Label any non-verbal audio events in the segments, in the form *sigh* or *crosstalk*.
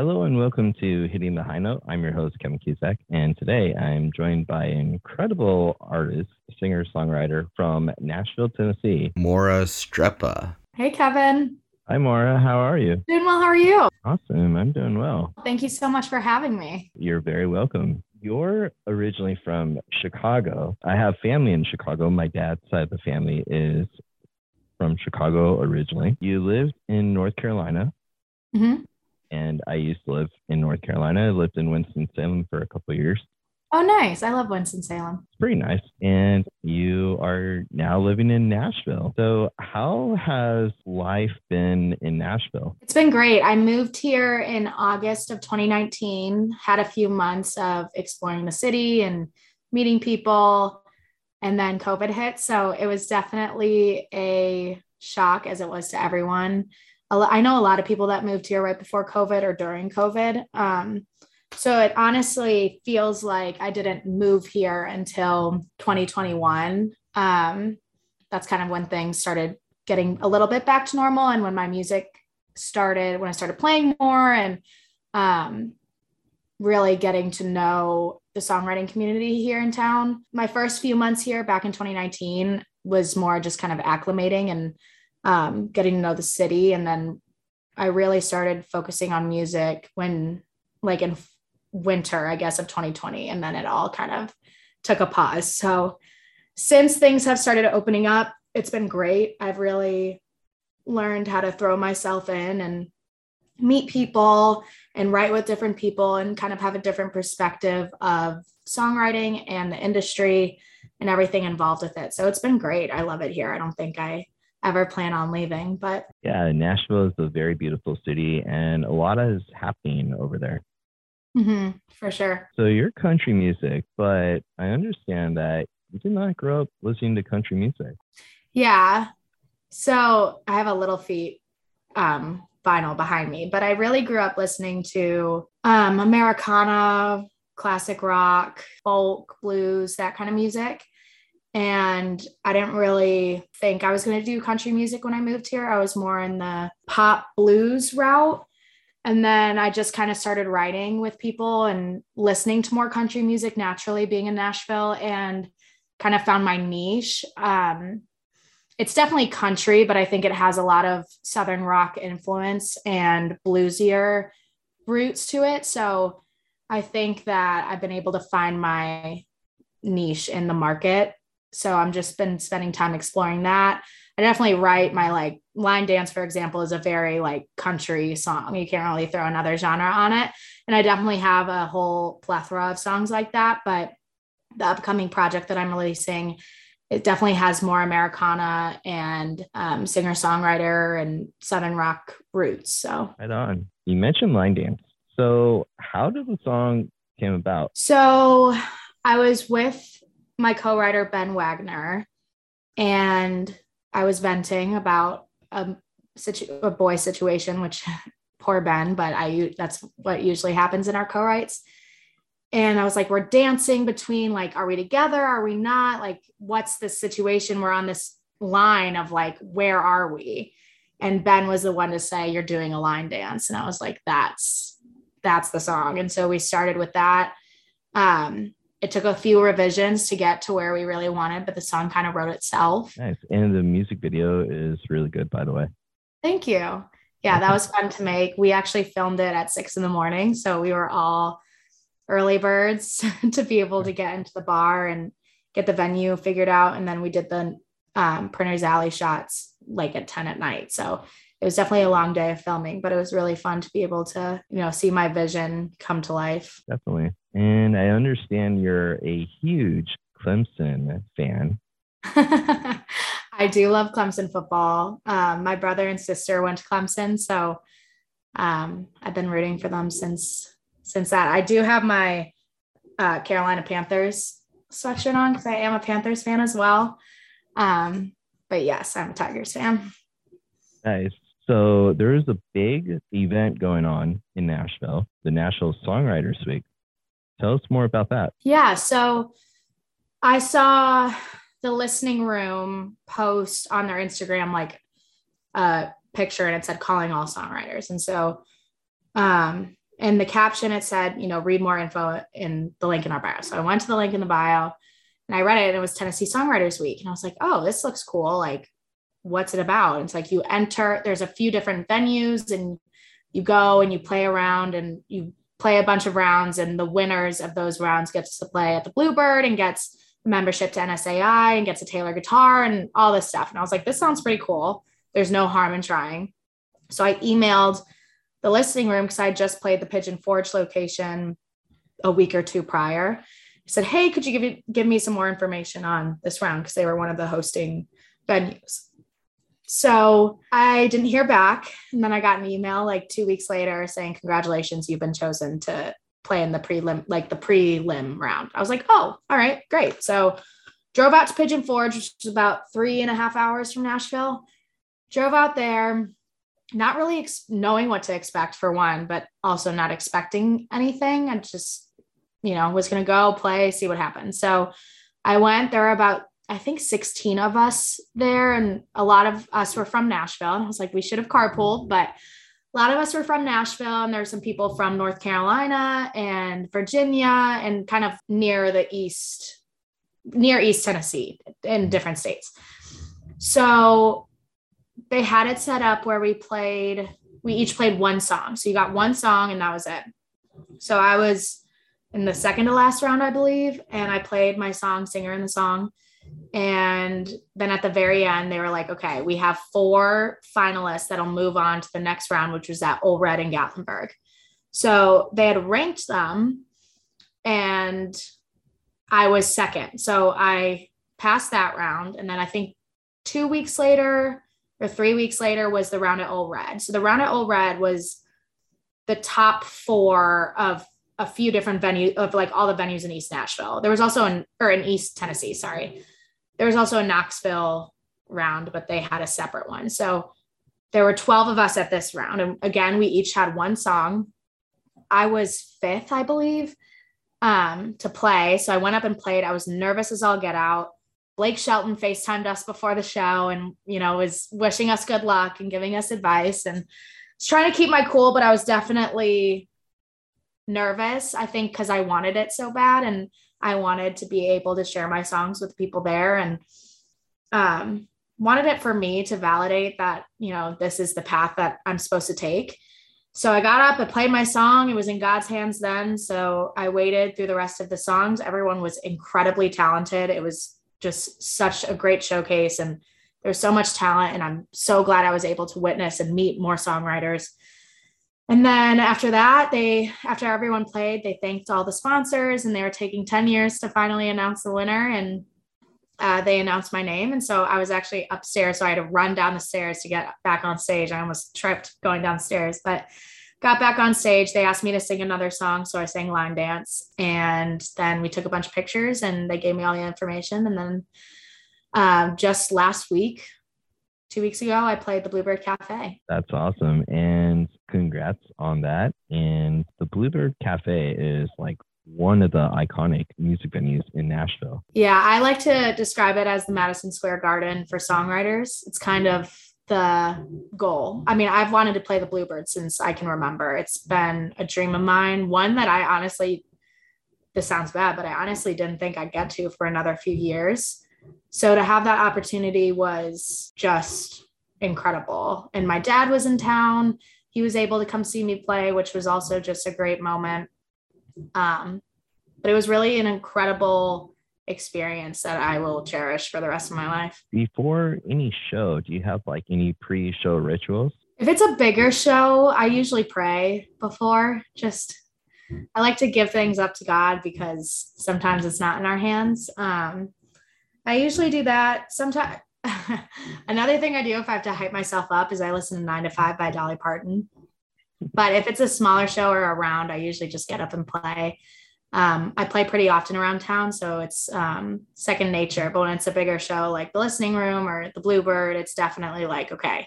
Hello and welcome to Hitting the High Note. I'm your host, Kevin Cusack, and today I'm joined by an incredible artist, singer, songwriter from Nashville, Tennessee, Maura Streppa. Hey, Kevin. Hi, Maura. How are you? Doing well. How are you? Awesome. I'm doing well. Thank you so much for having me. You're very welcome. You're originally from Chicago. I have family in Chicago. My dad's side of the family is from Chicago originally. You lived in North Carolina. Mm-hmm. And I used to live in North Carolina. I lived in Winston-Salem for a couple years. Oh, nice. I love Winston-Salem. It's pretty nice. And you are now living in Nashville. So, how has life been in Nashville? It's been great. I moved here in August of 2019, had a few months of exploring the city and meeting people. And then COVID hit. So, it was definitely a shock as it was to everyone. I know a lot of people that moved here right before COVID or during COVID. Um, so it honestly feels like I didn't move here until 2021. Um, that's kind of when things started getting a little bit back to normal and when my music started, when I started playing more and um, really getting to know the songwriting community here in town. My first few months here back in 2019 was more just kind of acclimating and um, getting to know the city. And then I really started focusing on music when, like, in winter, I guess, of 2020. And then it all kind of took a pause. So since things have started opening up, it's been great. I've really learned how to throw myself in and meet people and write with different people and kind of have a different perspective of songwriting and the industry and everything involved with it. So it's been great. I love it here. I don't think I ever plan on leaving, but yeah, Nashville is a very beautiful city and a lot is happening over there. Mm-hmm, for sure. So you're country music, but I understand that you did not grow up listening to country music. Yeah. So I have a Little Feat um, vinyl behind me, but I really grew up listening to um, Americana, classic rock, folk, blues, that kind of music. And I didn't really think I was going to do country music when I moved here. I was more in the pop blues route. And then I just kind of started writing with people and listening to more country music naturally, being in Nashville, and kind of found my niche. Um, it's definitely country, but I think it has a lot of Southern rock influence and bluesier roots to it. So I think that I've been able to find my niche in the market. So I'm just been spending time exploring that. I definitely write my like line dance, for example, is a very like country song. You can't really throw another genre on it. And I definitely have a whole plethora of songs like that. But the upcoming project that I'm releasing, it definitely has more Americana and um, singer songwriter and Southern rock roots. So, right on. You mentioned line dance. So, how did the song came about? So, I was with my co-writer Ben Wagner, and I was venting about a, situ- a boy situation, which *laughs* poor Ben, but I that's what usually happens in our co-writes. And I was like, we're dancing between like, are we together? Are we not? Like, what's the situation? We're on this line of like, where are we? And Ben was the one to say, you're doing a line dance. And I was like, that's that's the song. And so we started with that. Um, it took a few revisions to get to where we really wanted, but the song kind of wrote itself. Nice. And the music video is really good, by the way. Thank you. Yeah, that was fun to make. We actually filmed it at six in the morning. So we were all early birds *laughs* to be able to get into the bar and get the venue figured out. And then we did the um, Printer's Alley shots like at 10 at night. So it was definitely a long day of filming, but it was really fun to be able to, you know, see my vision come to life. Definitely. And I understand you're a huge Clemson fan. *laughs* I do love Clemson football. Um, my brother and sister went to Clemson, so um, I've been rooting for them since since that. I do have my uh, Carolina Panthers sweatshirt on because I am a Panthers fan as well. Um, but yes, I'm a Tigers fan. Nice. So there is a big event going on in Nashville, the National Songwriters Week. Tell us more about that. Yeah. So I saw the listening room post on their Instagram like a picture and it said calling all songwriters. And so um, in the caption it said, you know, read more info in the link in our bio. So I went to the link in the bio and I read it and it was Tennessee Songwriters Week. And I was like, oh, this looks cool. Like, what's it about? And it's like you enter, there's a few different venues and you go and you play around and you play a bunch of rounds and the winners of those rounds gets to play at the Bluebird and gets membership to NSAI and gets a Taylor guitar and all this stuff. And I was like, this sounds pretty cool. There's no harm in trying. So I emailed the listening room because I just played the Pigeon Forge location a week or two prior. I said, hey, could you give, give me some more information on this round? Because they were one of the hosting venues. So I didn't hear back. And then I got an email like two weeks later saying, Congratulations, you've been chosen to play in the prelim, like the prelim round. I was like, Oh, all right, great. So drove out to Pigeon Forge, which is about three and a half hours from Nashville. Drove out there, not really ex- knowing what to expect for one, but also not expecting anything. I just, you know, was going to go play, see what happens. So I went. There were about I think 16 of us there, and a lot of us were from Nashville. And I was like, we should have carpooled, mm-hmm. but a lot of us were from Nashville, and there's some people from North Carolina and Virginia and kind of near the east, near East Tennessee in different states. So they had it set up where we played, we each played one song. So you got one song, and that was it. So I was in the second to last round, I believe, and I played my song, Singer in the Song and then at the very end, they were like, okay, we have four finalists that'll move on to the next round, which was at Ole Red in Gatlinburg. So they had ranked them, and I was second. So I passed that round. And then I think two weeks later or three weeks later was the round at Ole Red. So the round at Ole Red was the top four of a few different venues of like all the venues in East Nashville. There was also an or in East Tennessee, sorry. There was also a Knoxville round, but they had a separate one. So there were 12 of us at this round. And again, we each had one song. I was fifth, I believe, um, to play. So I went up and played. I was nervous as all get out. Blake Shelton FaceTimed us before the show and, you know, was wishing us good luck and giving us advice and was trying to keep my cool, but I was definitely nervous, I think, because I wanted it so bad. And I wanted to be able to share my songs with people there and um, wanted it for me to validate that, you know, this is the path that I'm supposed to take. So I got up, I played my song. It was in God's hands then. So I waited through the rest of the songs. Everyone was incredibly talented. It was just such a great showcase and there's so much talent. And I'm so glad I was able to witness and meet more songwriters and then after that, they, after everyone played, they thanked all the sponsors and they were taking 10 years to finally announce the winner. And uh, they announced my name. And so I was actually upstairs. So I had to run down the stairs to get back on stage. I almost tripped going downstairs, but got back on stage. They asked me to sing another song. So I sang line dance. And then we took a bunch of pictures and they gave me all the information. And then um, just last week, two weeks ago, I played the Bluebird Cafe. That's awesome. And congrats on that. And the Bluebird Cafe is like one of the iconic music venues in Nashville. Yeah, I like to describe it as the Madison Square Garden for songwriters. It's kind of the goal. I mean, I've wanted to play the Bluebird since I can remember. It's been a dream of mine, one that I honestly, this sounds bad, but I honestly didn't think I'd get to for another few years. So to have that opportunity was just incredible. And my dad was in town. He was able to come see me play, which was also just a great moment. Um, but it was really an incredible experience that I will cherish for the rest of my life. Before any show, do you have like any pre show rituals? If it's a bigger show, I usually pray before. Just, I like to give things up to God because sometimes it's not in our hands. Um, I usually do that. Sometimes *laughs* another thing I do if I have to hype myself up is I listen to Nine to Five by Dolly Parton. But if it's a smaller show or around, I usually just get up and play. Um, I play pretty often around town, so it's um, second nature. But when it's a bigger show like the listening room or the Bluebird, it's definitely like, okay,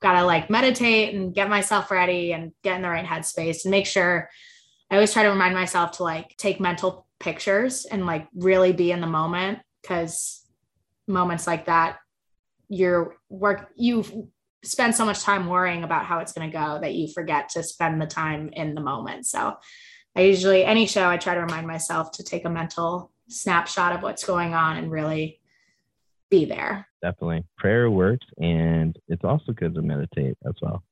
gotta like meditate and get myself ready and get in the right headspace and make sure I always try to remind myself to like take mental pictures and like really be in the moment because moments like that, your work, you spend so much time worrying about how it's going to go that you forget to spend the time in the moment. So I usually, any show, I try to remind myself to take a mental snapshot of what's going on and really be there. Definitely. Prayer works and it's also good to meditate as well.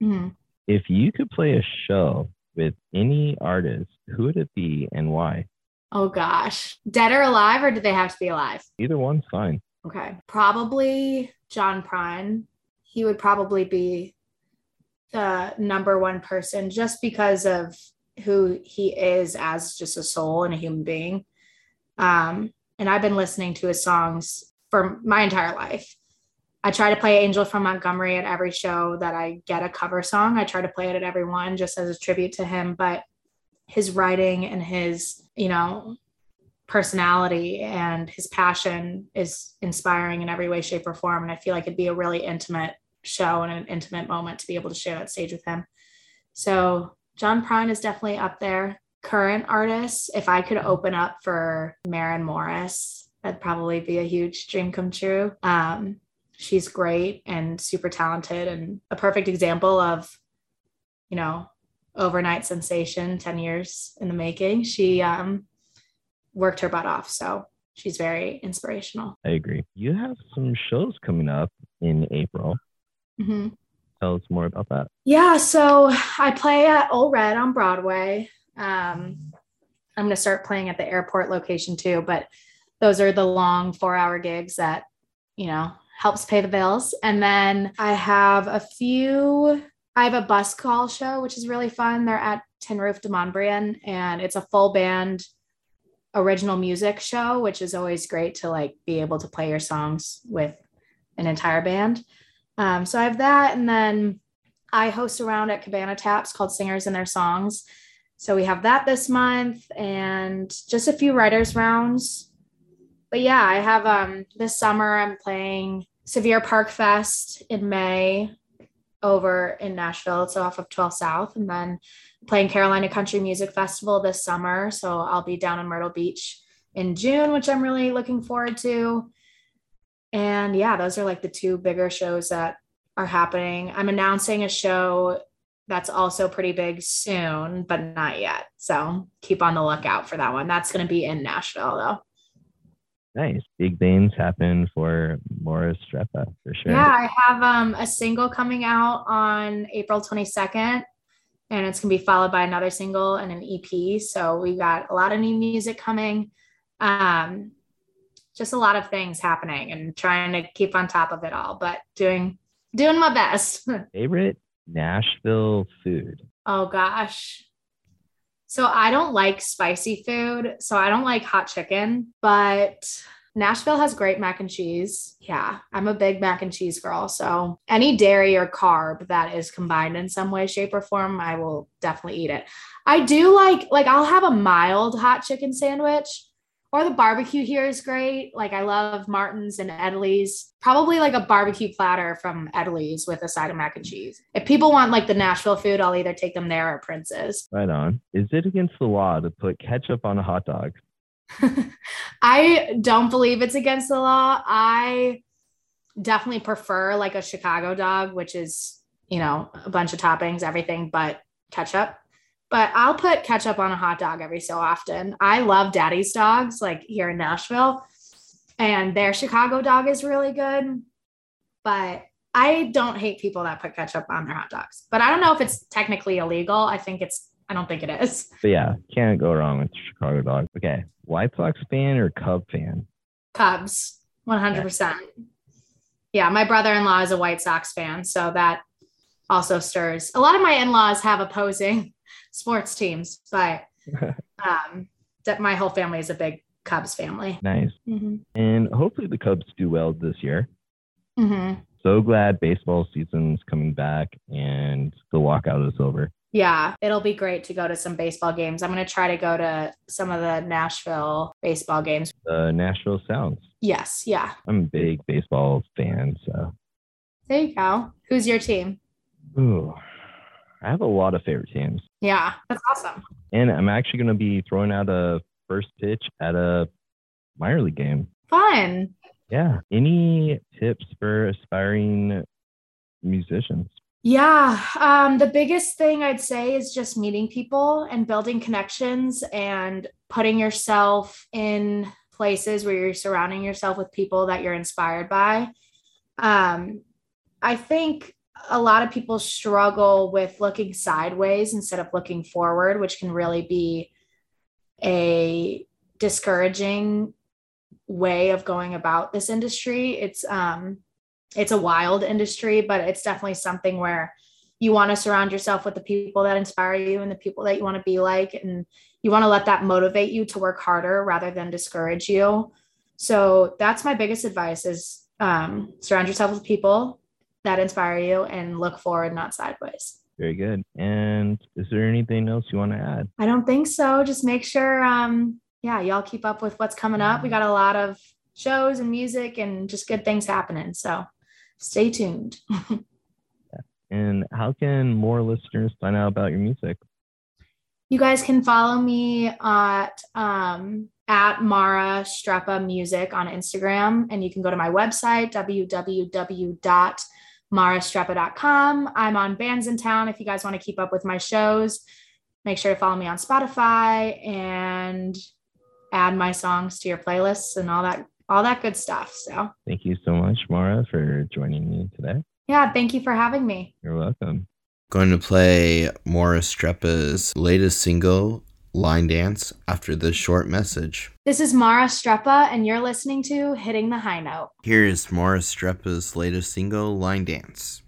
Mm-hmm. If you could play a show with any artist, who would it be and why? Oh gosh. Dead or alive, or do they have to be alive? Either one's fine. Okay. Probably John Prine. He would probably be the number one person just because of who he is as just a soul and a human being. Um, and I've been listening to his songs for my entire life. I try to play Angel from Montgomery at every show that I get a cover song. I try to play it at every one just as a tribute to him. But his writing and his, you know, personality and his passion is inspiring in every way, shape, or form. And I feel like it'd be a really intimate show and an intimate moment to be able to share that stage with him. So John Prine is definitely up there. Current artists, if I could open up for Maren Morris, that'd probably be a huge dream come true. Um, she's great and super talented and a perfect example of, you know, overnight sensation, 10 years in the making. She um, worked her butt off. So she's very inspirational. I agree. You have some shows coming up in April. Mm-hmm. Tell us more about that. Yeah, so I play at Ole Red on Broadway. Um, I'm going to start playing at the airport location too, but those are the long four hour gigs that, you know, helps pay the bills. And then I have a few, I have a bus call show, which is really fun. They're at Tin Roof Demonbreun and it's a full band original music show, which is always great to like be able to play your songs with an entire band. Um, so I have that. And then I host around at Cabana Taps called Singers and Their Songs. So we have that this month and just a few writers rounds. But yeah, I have um this summer I'm playing Sevier Park Fest in May over in Nashville. It's off of 12 South. And then playing Carolina Country Music Festival this summer. So I'll be down in Myrtle Beach in June, which I'm really looking forward to. And yeah, those are like the two bigger shows that are happening. I'm announcing a show that's also pretty big soon, but not yet. So keep on the lookout for that one. That's going to be in Nashville though. Nice. Big things happen for Maura Streppa for sure. Yeah, I have um, a single coming out on April 22nd, and it's going to be followed by another single and an EP. So we got a lot of new music coming. Um, just a lot of things happening and trying to keep on top of it all, but doing doing my best. *laughs* Favorite Nashville food? Oh gosh. So I don't like spicy food, so I don't like hot chicken, but Nashville has great mac and cheese. Yeah, I'm a big mac and cheese girl. So any dairy or carb that is combined in some way, shape, or form, I will definitely eat it. I do like, like, I'll have a mild hot chicken sandwich or the barbecue here is great. Like I love Martin's and Edley's. Probably like a barbecue platter from Edley's with a side of mac and cheese. If people want like the Nashville food, I'll either take them there or Prince's. Right on. Is it against the law to put ketchup on a hot dog? *laughs* I don't believe it's against the law. I definitely prefer like a Chicago dog, which is, you know, a bunch of toppings, everything but ketchup but I'll put ketchup on a hot dog every so often. I love Daddy's dogs, like here in Nashville, and their Chicago dog is really good. But I don't hate people that put ketchup on their hot dogs. But I don't know if it's technically illegal. I think it's, I don't think it is. *laughs* But yeah, can't go wrong with Chicago dog. Okay. White Sox fan or Cub fan? Cubs, 100%. Yeah, my brother in law is a White Sox fan. So that also stirs. A lot of my in laws have opposing sports teams, but *laughs* um, that my whole family is a big Cubs family. Nice. Mm-hmm. And hopefully the Cubs do well this year. Mm-hmm. So glad baseball season's coming back and the walkout is over. Yeah, it'll be great to go to some baseball games. I'm going to try to go to some of the Nashville baseball games. The Nashville Sounds. Yes, yeah. I'm a big baseball fan, so. There you go. Who's your team? Ooh, I have a lot of favorite teams. Yeah, that's awesome. And I'm actually going to be throwing out a first pitch at a minor league game. Fun. Yeah. Any tips for aspiring musicians? Yeah, um, the biggest thing I'd say is just meeting people and building connections and putting yourself in places where you're surrounding yourself with people that you're inspired by. Um, I think a lot of people struggle with looking sideways instead of looking forward, which can really be a discouraging way of going about this industry. It's um it's a wild industry, but it's definitely something where you want to surround yourself with the people that inspire you and the people that you want to be like and you want to let that motivate you to work harder rather than discourage you. So that's my biggest advice is um, surround yourself with people that inspire you and look forward, not sideways. Very good. And is there anything else you want to add? I don't think so. Just make sure, um, yeah, y'all keep up with what's coming up. We got a lot of shows and music and just good things happening. So stay tuned. *laughs* and how can more listeners find out about your music? You guys can follow me at um, at Mara Streppa Music on Instagram, and you can go to my website www.marastrepa.com. I'm on Bands in Town if you guys want to keep up with my shows. Make sure to follow me on Spotify and add my songs to your playlists and all that all that good stuff. So thank you so much, Mara, for joining me today. Yeah, thank you for having me. You're welcome. Going to play Mara Streppa's latest single, Line Dance, after this short message. This is Mara Streppa, and you're listening to Hitting the High Note. Here's Mara Streppa's latest single, Line Dance.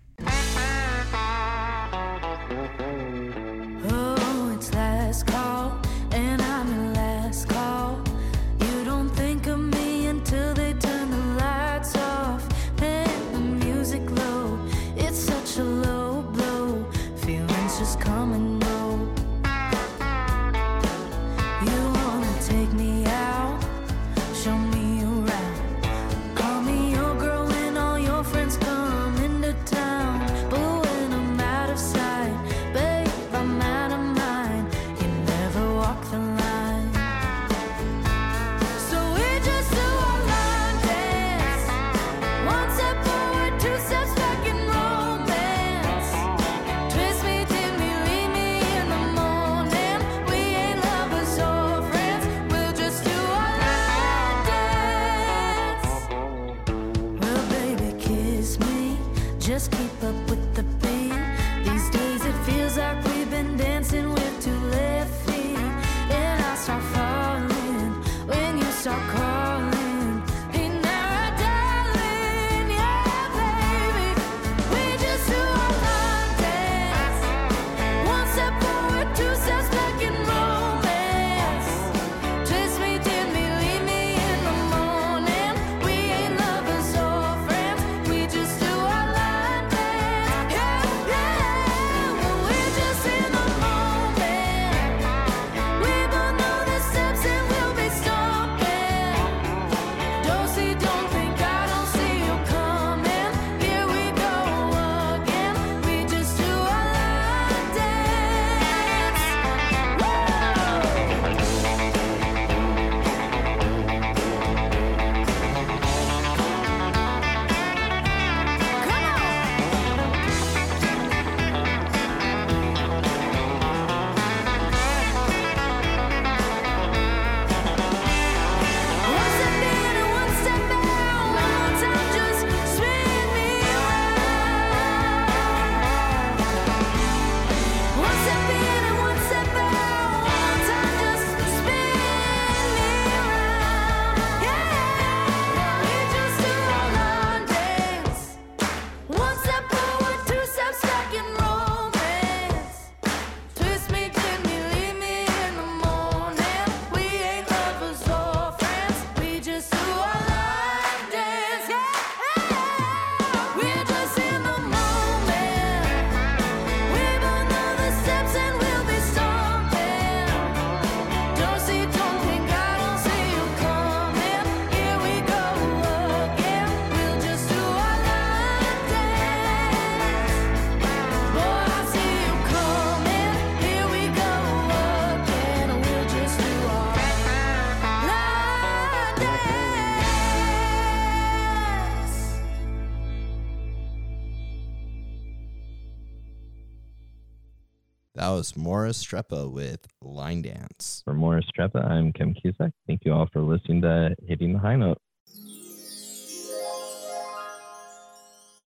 just keep up with That was Maura Streppa with Line Dance. For Maura Streppa, I'm Kim Cusack. Thank you all for listening to Hitting the High Note.